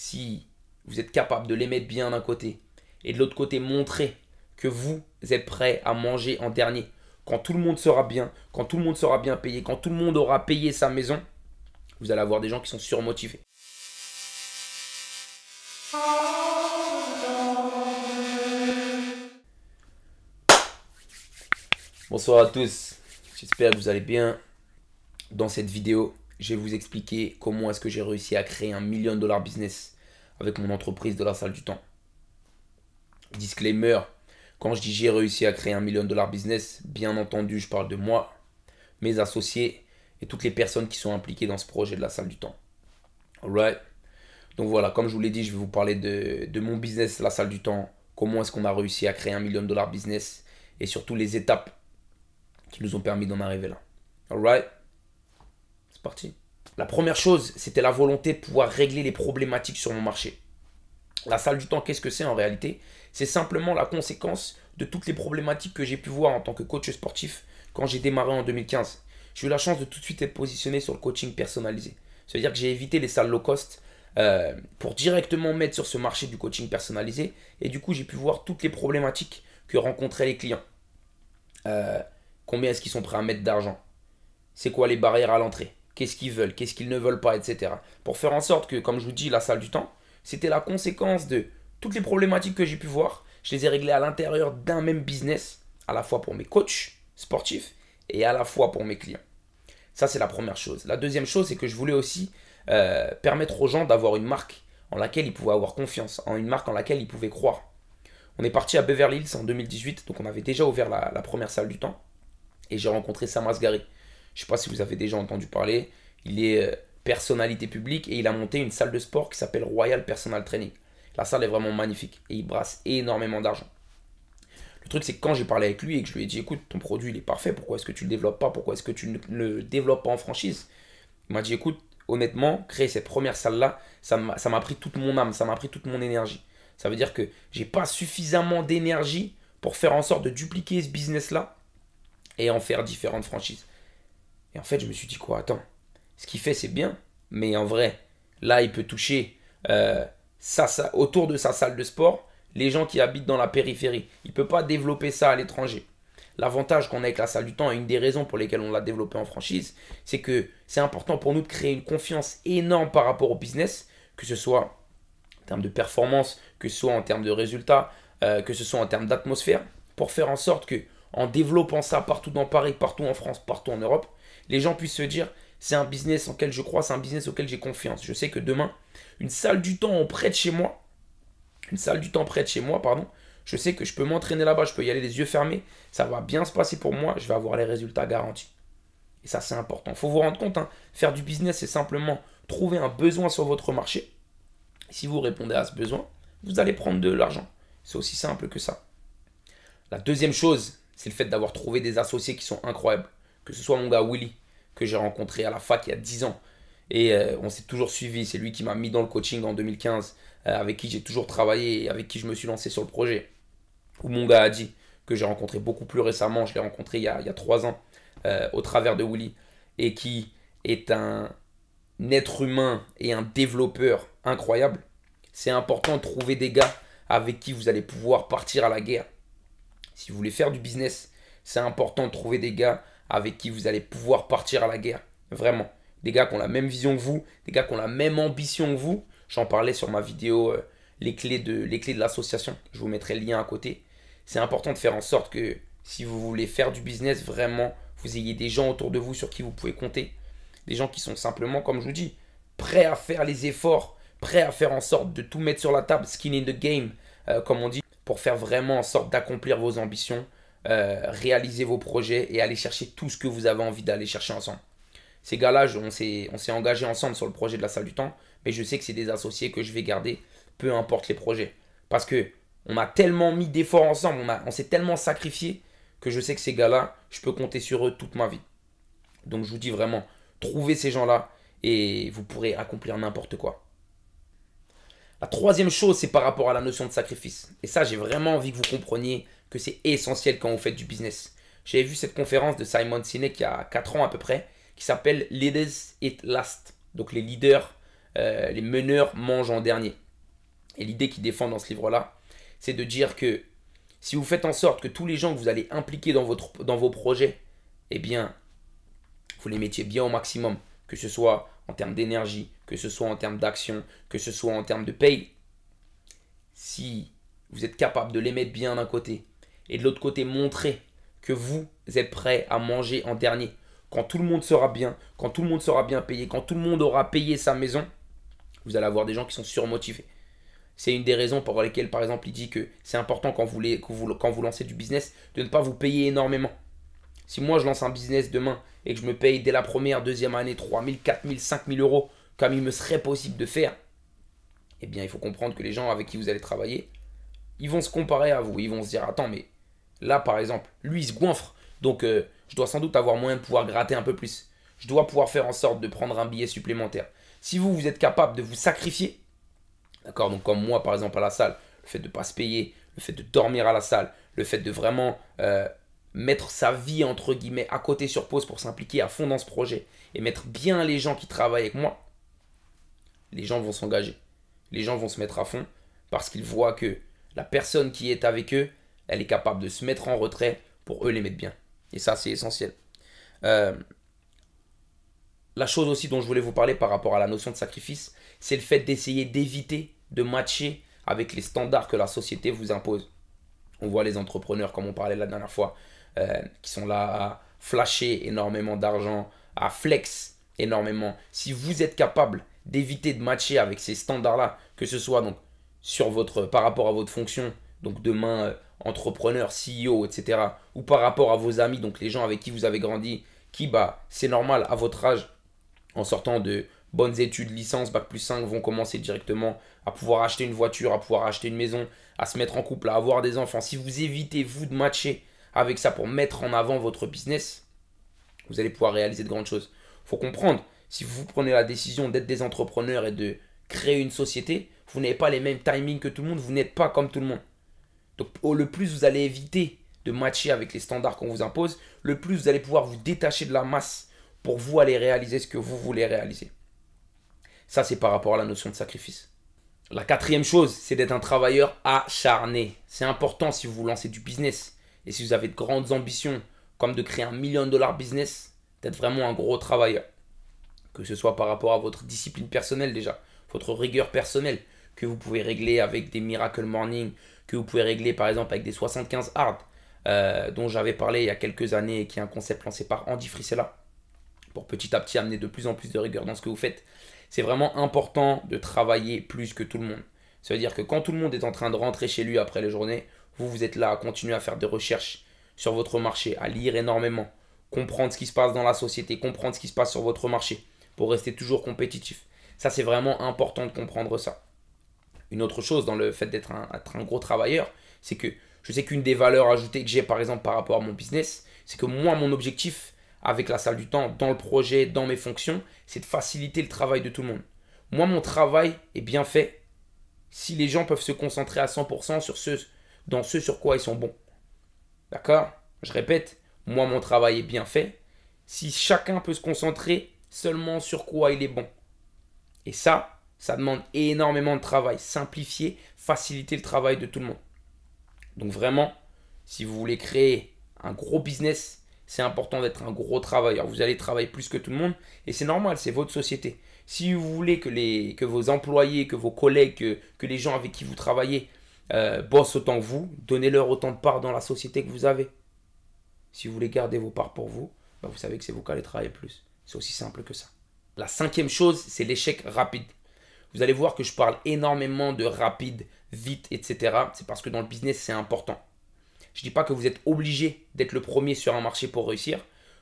Si vous êtes capable de les mettre bien d'un côté et de l'autre côté montrer que vous êtes prêt à manger en dernier, quand tout le monde sera bien, quand tout le monde sera bien payé, quand tout le monde aura payé sa maison, vous allez avoir des gens qui sont surmotivés. Bonsoir à tous, j'espère que vous allez bien. Dans cette vidéo, je vais vous expliquer comment est-ce que j'ai réussi à créer un million de dollars business avec mon entreprise de la salle du temps. Disclaimer, quand je dis j'ai réussi à créer un million de dollars business, bien entendu, je parle de moi, mes associés et toutes les personnes qui sont impliquées dans ce projet de la salle du temps. Alright? Donc voilà, comme je vous l'ai dit, je vais vous parler de, de mon business, la salle du temps, comment est-ce qu'on a réussi à créer un million de dollars business et surtout les étapes qui nous ont permis d'en arriver là. Alright? C'est parti. La première chose, c'était la volonté de pouvoir régler les problématiques sur mon marché. La salle du temps, qu'est-ce que c'est en réalité? C'est simplement la conséquence de toutes les problématiques que j'ai pu voir en tant que coach sportif quand j'ai démarré en 2015. J'ai eu la chance de tout de suite être positionné sur le coaching personnalisé. C'est-à-dire que j'ai évité les salles low cost euh, pour directement mettre sur ce marché du coaching personnalisé. Et du coup, j'ai pu voir toutes les problématiques que rencontraient les clients. Euh, combien est-ce qu'ils sont prêts à mettre d'argent? C'est quoi les barrières à l'entrée? Qu'est-ce qu'ils veulent Qu'est-ce qu'ils ne veulent pas Etc. Pour faire en sorte que, comme je vous dis, la salle du temps, c'était la conséquence de toutes les problématiques que j'ai pu voir. Je les ai réglées à l'intérieur d'un même business, à la fois pour mes coachs sportifs et à la fois pour mes clients. Ça, c'est la première chose. La deuxième chose, c'est que je voulais aussi euh, permettre aux gens d'avoir une marque en laquelle ils pouvaient avoir confiance, en une marque en laquelle ils pouvaient croire. On est parti à Beverly Hills en 2018, donc on avait déjà ouvert la, première salle du temps. Et j'ai rencontré Sam Asghari. Je ne sais pas si vous avez déjà entendu parler. Il est euh, personnalité publique et il a monté une salle de sport qui s'appelle Royal Personal Training. La salle est vraiment magnifique et il brasse énormément d'argent. Le truc, c'est que quand j'ai parlé avec lui et que je lui ai dit écoute, ton produit il est parfait, pourquoi est-ce que tu le développes pas? Pourquoi est-ce que tu ne le développes pas en franchise? Il m'a dit écoute, honnêtement, créer cette première salle-là, ça m'a pris toute mon âme, ça m'a pris toute mon énergie. Ça veut dire que j'ai pas suffisamment d'énergie pour faire en sorte de dupliquer ce business-là et en faire différentes franchises. Et en fait, je me suis dit quoi Attends, ce qu'il fait, c'est bien. Mais en vrai, là, il peut toucher euh, autour de sa salle de sport les gens qui habitent dans la périphérie. Il ne peut pas développer ça à l'étranger. L'avantage qu'on a avec la salle du temps, et une des raisons pour lesquelles on l'a développé en franchise, c'est que c'est important pour nous de créer une confiance énorme par rapport au business, que ce soit en termes de performance, que ce soit en termes de résultats, euh, que ce soit en termes d'atmosphère, pour faire en sorte que, en développant ça partout dans Paris, partout en France, partout en Europe, les gens puissent se dire c'est un business en lequel je crois, c'est un business auquel j'ai confiance. Je sais que demain, une salle du temps près de chez moi, une salle du temps près de chez moi, pardon, je sais que je peux m'entraîner là-bas, je peux y aller les yeux fermés, ça va bien se passer pour moi, je vais avoir les résultats garantis. Et ça, c'est important. Il faut vous rendre compte, hein, faire du business, c'est simplement trouver un besoin sur votre marché. si vous répondez à ce besoin, vous allez prendre de l'argent. C'est aussi simple que ça. La deuxième chose, c'est le fait d'avoir trouvé des associés qui sont incroyables. Que ce soit mon gars Willy, que j'ai rencontré à la fac il y a 10 ans. Et euh, on s'est toujours suivi. C'est lui qui m'a mis dans le coaching en 2015, euh, avec qui j'ai toujours travaillé et avec qui je me suis lancé sur le projet. Ou mon gars Adi, que j'ai rencontré beaucoup plus récemment. Je l'ai rencontré il y, a, il 3 ans euh, au travers de Willy. Et qui est un être humain et un développeur incroyable. C'est important de trouver des gars avec qui vous allez pouvoir partir à la guerre. Si vous voulez faire du business, c'est important de trouver des gars avec qui vous allez pouvoir partir à la guerre. Vraiment. Des gars qui ont la même vision que vous, des gars qui ont la même ambition que vous. J'en parlais sur ma vidéo euh, les clés de, les clés de l'association. Je vous mettrai le lien à côté. C'est important de faire en sorte que si vous voulez faire du business, vraiment, vous ayez des gens autour de vous sur qui vous pouvez compter. Des gens qui sont simplement, comme je vous dis, prêts à faire les efforts, prêts à faire en sorte de tout mettre sur la table, skin in the game, euh, comme on dit, pour faire vraiment en sorte d'accomplir vos ambitions, euh, réaliser vos projets et aller chercher tout ce que vous avez envie d'aller chercher ensemble. Ces gars-là, on s'est engagé ensemble sur le projet de la salle du temps, mais je sais que c'est des associés que je vais garder, peu importe les projets. Parce que on a tellement mis d'efforts ensemble, on, on s'est tellement sacrifié que je sais que ces gars-là, je peux compter sur eux toute ma vie. Donc je vous dis vraiment, trouvez ces gens-là et vous pourrez accomplir n'importe quoi. La troisième chose, c'est par rapport à la notion de sacrifice. Et ça, j'ai vraiment envie que vous compreniez que c'est essentiel quand vous faites du business. J'avais vu cette conférence de Simon Sinek il y a 4 ans à peu près, qui s'appelle Leaders It Last. Donc les leaders euh, les meneurs mangent en dernier. Et l'idée qu'il défend dans ce livre-là, c'est de dire que si vous faites en sorte que tous les gens que vous allez impliquer dans, vos projets, eh bien, vous les mettiez bien au maximum, que ce soit en termes d'énergie, que ce soit en termes d'action, que ce soit en termes de paye. Si vous êtes capable de les mettre bien d'un côté et de l'autre côté montrer que vous êtes prêt à manger en dernier, quand tout le monde sera bien, quand tout le monde sera bien payé, quand tout le monde aura payé sa maison, vous allez avoir des gens qui sont surmotivés. C'est une des raisons pour lesquelles, par exemple, il dit que c'est important quand vous, quand vous lancez du business de ne pas vous payer énormément. Si moi je lance un business demain et que je me paye dès la première, deuxième année 3 000, 4 000, 5 000 euros, comme il me serait possible de faire, eh bien il faut comprendre que les gens avec qui vous allez travailler, ils vont se comparer à vous. Ils vont se dire, attends, mais là par exemple, lui il se goinfre, donc euh, je dois sans doute avoir moyen de pouvoir gratter un peu plus. Je dois pouvoir faire en sorte de prendre un billet supplémentaire. Si vous, vous êtes capable de vous sacrifier, D'accord Donc comme moi par exemple à la salle, le fait de ne pas se payer, le fait de dormir à la salle, le fait de vraiment euh, mettre sa vie entre guillemets à côté sur pause pour s'impliquer à fond dans ce projet et mettre bien les gens qui travaillent avec moi, les gens vont s'engager. Les gens vont se mettre à fond parce qu'ils voient que la personne qui est avec eux, elle est capable de se mettre en retrait pour eux les mettre bien. Et ça, c'est essentiel. Euh, la chose aussi dont je voulais vous parler par rapport à la notion de sacrifice, c'est le fait d'essayer d'éviter de matcher avec les standards que la société vous impose. On voit les entrepreneurs, comme on parlait la dernière fois, euh, qui sont là à flasher énormément d'argent, à flex énormément. Si vous êtes capable d'éviter de matcher avec ces standards-là, que ce soit donc sur votre, par rapport à votre fonction, donc demain euh, entrepreneur, CEO, etc., ou par rapport à vos amis, donc les gens avec qui vous avez grandi, qui, bah, c'est normal à votre âge, en sortant de bonnes études, licence, bac plus 5, vont commencer directement à pouvoir acheter une voiture, à pouvoir acheter une maison, à se mettre en couple, à avoir des enfants. Si vous évitez, vous, de matcher avec ça pour mettre en avant votre business, vous allez pouvoir réaliser de grandes choses. Il faut comprendre, si vous prenez la décision d'être des entrepreneurs et de créer une société, vous n'avez pas les mêmes timings que tout le monde, vous n'êtes pas comme tout le monde. Donc le plus vous allez éviter de matcher avec les standards qu'on vous impose, le plus vous allez pouvoir vous détacher de la masse pour vous aller réaliser ce que vous voulez réaliser. Ça, c'est par rapport à la notion de sacrifice. La quatrième chose, c'est d'être un travailleur acharné. C'est important si vous vous lancez du business et si vous avez de grandes ambitions, comme de créer un million de dollars business, d'être vraiment un gros travailleur. Que ce soit par rapport à votre discipline personnelle déjà, votre rigueur personnelle, que vous pouvez régler avec des Miracle Morning, que vous pouvez régler par exemple avec des 75 hard, euh, dont j'avais parlé il y a quelques années et qui est un concept lancé par Andy Frisella, pour petit à petit amener de plus en plus de rigueur dans ce que vous faites c'est vraiment important de travailler plus que tout le monde. Ça veut dire que quand tout le monde est en train de rentrer chez lui après les journées, vous, vous êtes là à continuer à faire des recherches sur votre marché, à lire énormément, comprendre ce qui se passe dans la société, comprendre ce qui se passe sur votre marché pour rester toujours compétitif. Ça, c'est vraiment important de comprendre ça. Une autre chose dans le fait d'être un, un, gros travailleur, c'est que je sais qu'une des valeurs ajoutées que j'ai par exemple par rapport à mon business, c'est que moi, mon objectif, avec la salle du temps, dans le projet, dans mes fonctions, c'est de faciliter le travail de tout le monde. Moi, mon travail est bien fait si les gens peuvent se concentrer à 100% sur ce, dans ce sur quoi ils sont bons. D'accord? Je répète, moi, mon travail est bien fait si chacun peut se concentrer seulement sur quoi il est bon. Et ça, ça demande énormément de travail. Simplifier, faciliter le travail de tout le monde. Donc vraiment, si vous voulez créer un gros business, c'est important d'être un gros travailleur. Vous allez travailler plus que tout le monde et c'est normal, c'est votre société. Si vous voulez que, les, que vos employés, que vos collègues, que, les gens avec qui vous travaillez euh, bossent autant que vous, donnez-leur autant de parts dans la société que vous avez. Si vous voulez garder vos parts pour vous, bah, vous savez que c'est vous qui allez travailler plus. C'est aussi simple que ça. La cinquième chose, c'est l'échec rapide. Vous allez voir que je parle énormément de rapide, vite, etc. C'est parce que dans le business, c'est important. Je ne dis pas que vous êtes obligé d'être le premier sur un marché pour réussir.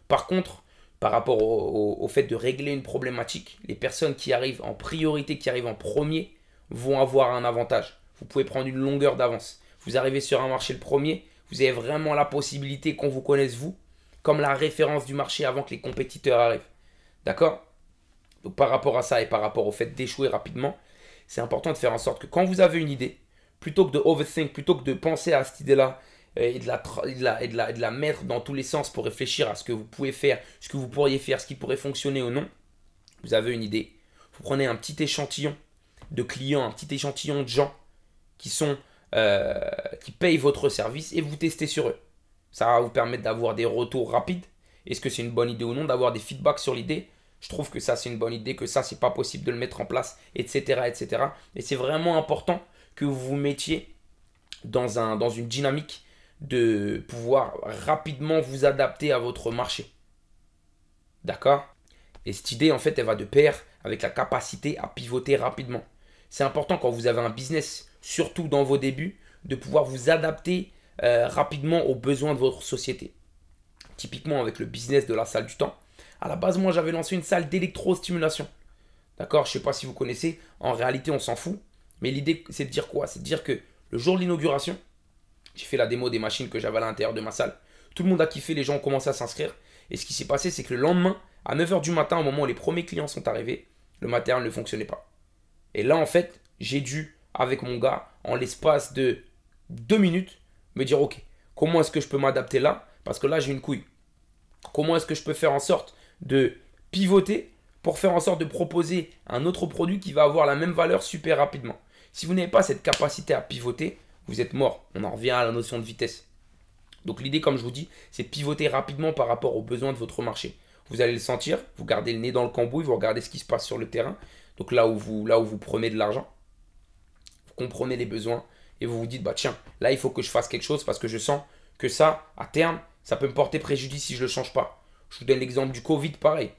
Par contre, par rapport au, fait de régler une problématique, les personnes qui arrivent en priorité, qui arrivent en premier, vont avoir un avantage. Vous pouvez prendre une longueur d'avance. Vous arrivez sur un marché le premier, vous avez vraiment la possibilité qu'on vous connaisse vous, comme la référence du marché avant que les compétiteurs arrivent. D'accord? Par rapport à ça et par rapport au fait d'échouer rapidement, c'est important de faire en sorte que quand vous avez une idée, plutôt que de overthink, plutôt que de penser à cette idée-là et de, la, et, de la, de la mettre dans tous les sens pour réfléchir à ce que vous pouvez faire, ce que vous pourriez faire, ce qui pourrait fonctionner ou non, vous avez une idée. vous prenez un petit échantillon de clients, un petit échantillon de gens qui sont euh, qui payent votre service et vous testez sur eux. Ça va vous permettre d'avoir des retours rapides. Est-ce que c'est une bonne idée ou non D'avoir des feedbacks sur l'idée? Je trouve que ça c'est une bonne idée, que ça c'est pas possible de le mettre en place, etc. etc. Et c'est vraiment important que vous vous mettiez dans, un, dans une dynamique de pouvoir rapidement vous adapter à votre marché. D'accord? Et cette idée, en fait, elle va de pair avec la capacité à pivoter rapidement. C'est important quand vous avez un business, surtout dans vos débuts, de pouvoir vous adapter euh, rapidement aux besoins de votre société. Typiquement avec le business de la salle du temps. À la base, moi, j'avais lancé une salle d'électrostimulation. D'accord Je sais pas si vous connaissez. En réalité, on s'en fout. Mais l'idée, c'est de dire quoi? C'est de dire que le jour de l'inauguration, j'ai fait la démo des machines que j'avais à l'intérieur de ma salle. Tout le monde a kiffé, les gens ont commencé à s'inscrire. Et ce qui s'est passé, c'est que le lendemain, à 9h du matin, au moment où les premiers clients sont arrivés, le matériel ne fonctionnait pas. Et là, en fait, j'ai dû, avec mon gars, en l'espace de deux minutes, me dire, ok, comment est-ce que je peux m'adapter là? Parce que là, j'ai une couille. Comment est-ce que je peux faire en sorte de pivoter pour faire en sorte de proposer un autre produit qui va avoir la même valeur super rapidement Si vous n'avez pas cette capacité à pivoter, vous êtes mort. On en revient à la notion de vitesse. Donc l'idée, comme je vous dis, c'est de pivoter rapidement par rapport aux besoins de votre marché. Vous allez le sentir, vous gardez le nez dans le cambouis, vous regardez ce qui se passe sur le terrain. Donc là où vous, là où vous prenez de l'argent, vous comprenez les besoins et vous vous dites, bah tiens, là il faut que je fasse quelque chose parce que je sens que ça, à terme, ça peut me porter préjudice si je ne le change pas. Je vous donne l'exemple du Covid, pareil.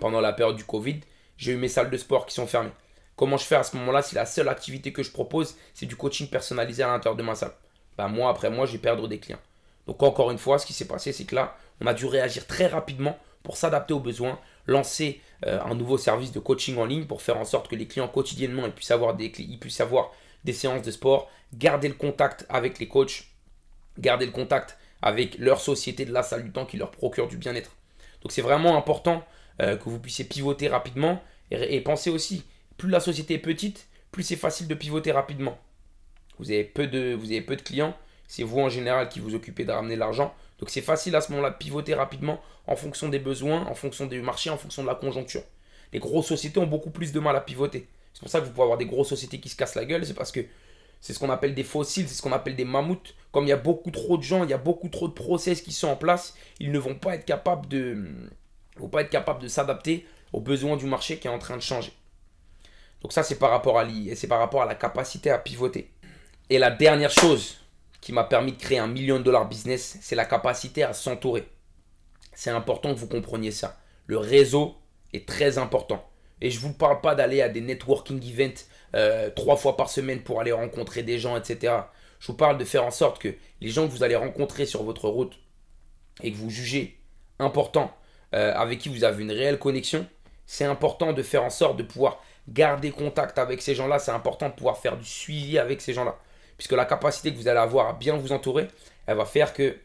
Pendant la période du Covid, j'ai eu mes salles de sport qui sont fermées. Comment je fais à ce moment-là si la seule activité que je propose, c'est du coaching personnalisé à l'intérieur de ma salle? Bah, Moi, après moi, je vais perdre des clients. Donc encore une fois, ce qui s'est passé, c'est que là, on a dû réagir très rapidement pour s'adapter aux besoins, lancer euh, un nouveau service de coaching en ligne pour faire en sorte que les clients quotidiennement ils puissent avoir des, ils puissent avoir des séances de sport, garder le contact avec les coachs, garder le contact avec leur société de la salle du temps qui leur procure du bien-être. Donc c'est vraiment important euh, que vous puissiez pivoter rapidement et, pensez aussi, plus la société est petite, plus c'est facile de pivoter rapidement. Vous avez peu de, vous avez peu de clients, c'est vous en général qui vous occupez de ramener l'argent. Donc c'est facile à ce moment-là de pivoter rapidement en fonction des besoins, en fonction du marché, en fonction de la conjoncture. Les grosses sociétés ont beaucoup plus de mal à pivoter. C'est pour ça que vous pouvez avoir des grosses sociétés qui se cassent la gueule, c'est parce que c'est ce qu'on appelle des fossiles, c'est ce qu'on appelle des mammouths. Comme il y a beaucoup trop de gens, il y a beaucoup trop de process qui sont en place, ils ne vont pas être capables de, vont pas être capables de s'adapter aux besoins du marché qui est en train de changer. Donc ça c'est par rapport à l'IA, c'est par rapport à la capacité à pivoter. Et la dernière chose qui m'a permis de créer un million de dollars business, c'est la capacité à s'entourer. C'est important que vous compreniez ça. Le réseau est très important. Et je ne vous parle pas d'aller à des networking events euh, trois fois par semaine pour aller rencontrer des gens, etc. Je vous parle de faire en sorte que les gens que vous allez rencontrer sur votre route et que vous jugez importants, euh, avec qui vous avez une réelle connexion, c'est important de faire en sorte de pouvoir garder contact avec ces gens-là. C'est important de pouvoir faire du suivi avec ces gens-là puisque la capacité que vous allez avoir à bien vous entourer, elle va faire que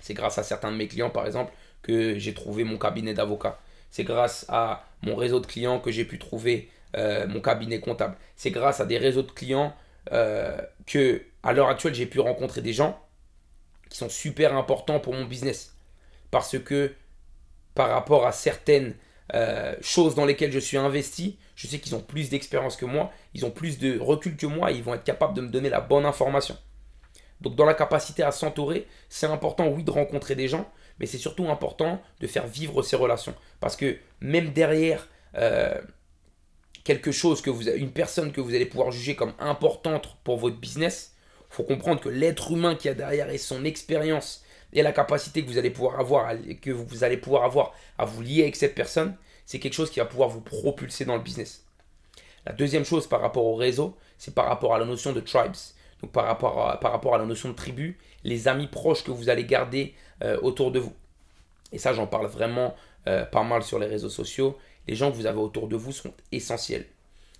c'est grâce à certains de mes clients, par exemple, que j'ai trouvé mon cabinet d'avocat. C'est grâce à mon réseau de clients que j'ai pu trouver euh, mon cabinet comptable. C'est grâce à des réseaux de clients euh, que, à l'heure actuelle, j'ai pu rencontrer des gens qui sont super importants pour mon business. Parce que par rapport à certaines euh, choses dans lesquelles je suis investi, je sais qu'ils ont plus d'expérience que moi, ils ont plus de recul que moi, et ils vont être capables de me donner la bonne information. Donc dans la capacité à s'entourer, c'est important oui de rencontrer des gens, mais c'est surtout important de faire vivre ces relations. Parce que même derrière quelque chose que vous une personne que vous allez pouvoir juger comme importante pour votre business, faut comprendre que l'être humain qui a derrière et son expérience et la capacité que vous allez pouvoir avoir, que vous allez pouvoir avoir à vous lier avec cette personne, c'est quelque chose qui va pouvoir vous propulser dans le business. La deuxième chose par rapport au réseau, c'est par rapport à la notion de tribes. Donc par rapport à, par rapport à la notion de tribu, les amis proches que vous allez garder euh, autour de vous. Et ça, j'en parle vraiment euh, pas mal sur les réseaux sociaux. Les gens que vous avez autour de vous sont essentiels.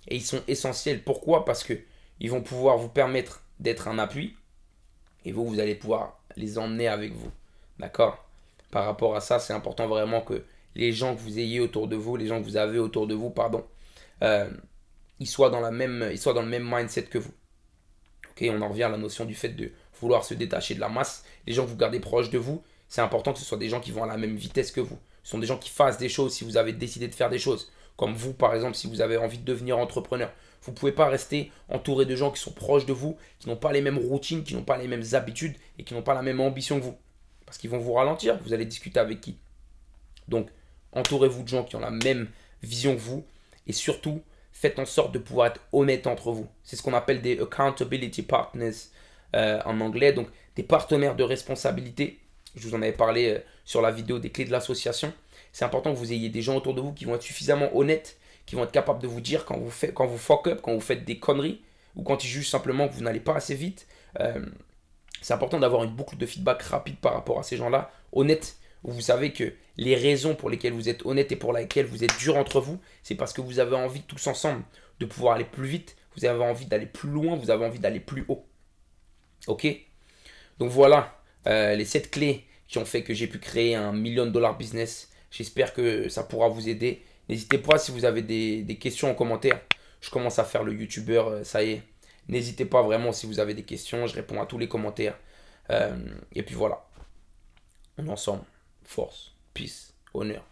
Et ils sont essentiels. Pourquoi? Parce que ils vont pouvoir vous permettre d'être un appui. Et vous, vous allez pouvoir les emmener avec vous. D'accord? Par rapport à ça, c'est important vraiment que les gens que vous ayez autour de vous, les gens que vous avez autour de vous, pardon, euh, ils, soient dans la même, ils soient dans le même mindset que vous. Ok, on en revient à la notion du fait de vouloir se détacher de la masse. Les gens que vous gardez proches de vous, c'est important que ce soit des gens qui vont à la même vitesse que vous. Ce sont des gens qui fassent des choses si vous avez décidé de faire des choses. Comme vous, par exemple, si vous avez envie de devenir entrepreneur. Vous ne pouvez pas rester entouré de gens qui sont proches de vous, qui n'ont pas les mêmes routines, qui n'ont pas les mêmes habitudes et qui n'ont pas la même ambition que vous. Parce qu'ils vont vous ralentir, vous allez discuter avec qui. Donc, entourez-vous de gens qui ont la même vision que vous et surtout, faites en sorte de pouvoir être honnête entre vous. C'est ce qu'on appelle des accountability partners euh, en anglais, donc des partenaires de responsabilité. Je vous en avais parlé euh, sur la vidéo des clés de l'association. C'est important que vous ayez des gens autour de vous qui vont être suffisamment honnêtes, qui vont être capables de vous dire quand vous, faites, quand vous fuck up, quand vous faites des conneries, ou quand ils jugent simplement que vous n'allez pas assez vite. Euh, c'est important d'avoir une boucle de feedback rapide par rapport à ces gens-là, honnêtes, où vous savez que les raisons pour lesquelles vous êtes honnête et pour lesquelles vous êtes dur entre vous, c'est parce que vous avez envie tous ensemble de pouvoir aller plus vite, vous avez envie d'aller plus loin, vous avez envie d'aller plus haut. Ok? Donc voilà euh, les 7 clés qui ont fait que j'ai pu créer un million de dollars business. J'espère que ça pourra vous aider. N'hésitez pas si vous avez des, questions en commentaire. Je commence à faire le youtubeur, euh, ça y est. N'hésitez pas vraiment si vous avez des questions, je réponds à tous les commentaires. Euh, et puis voilà. On est ensemble. Force, peace, honneur.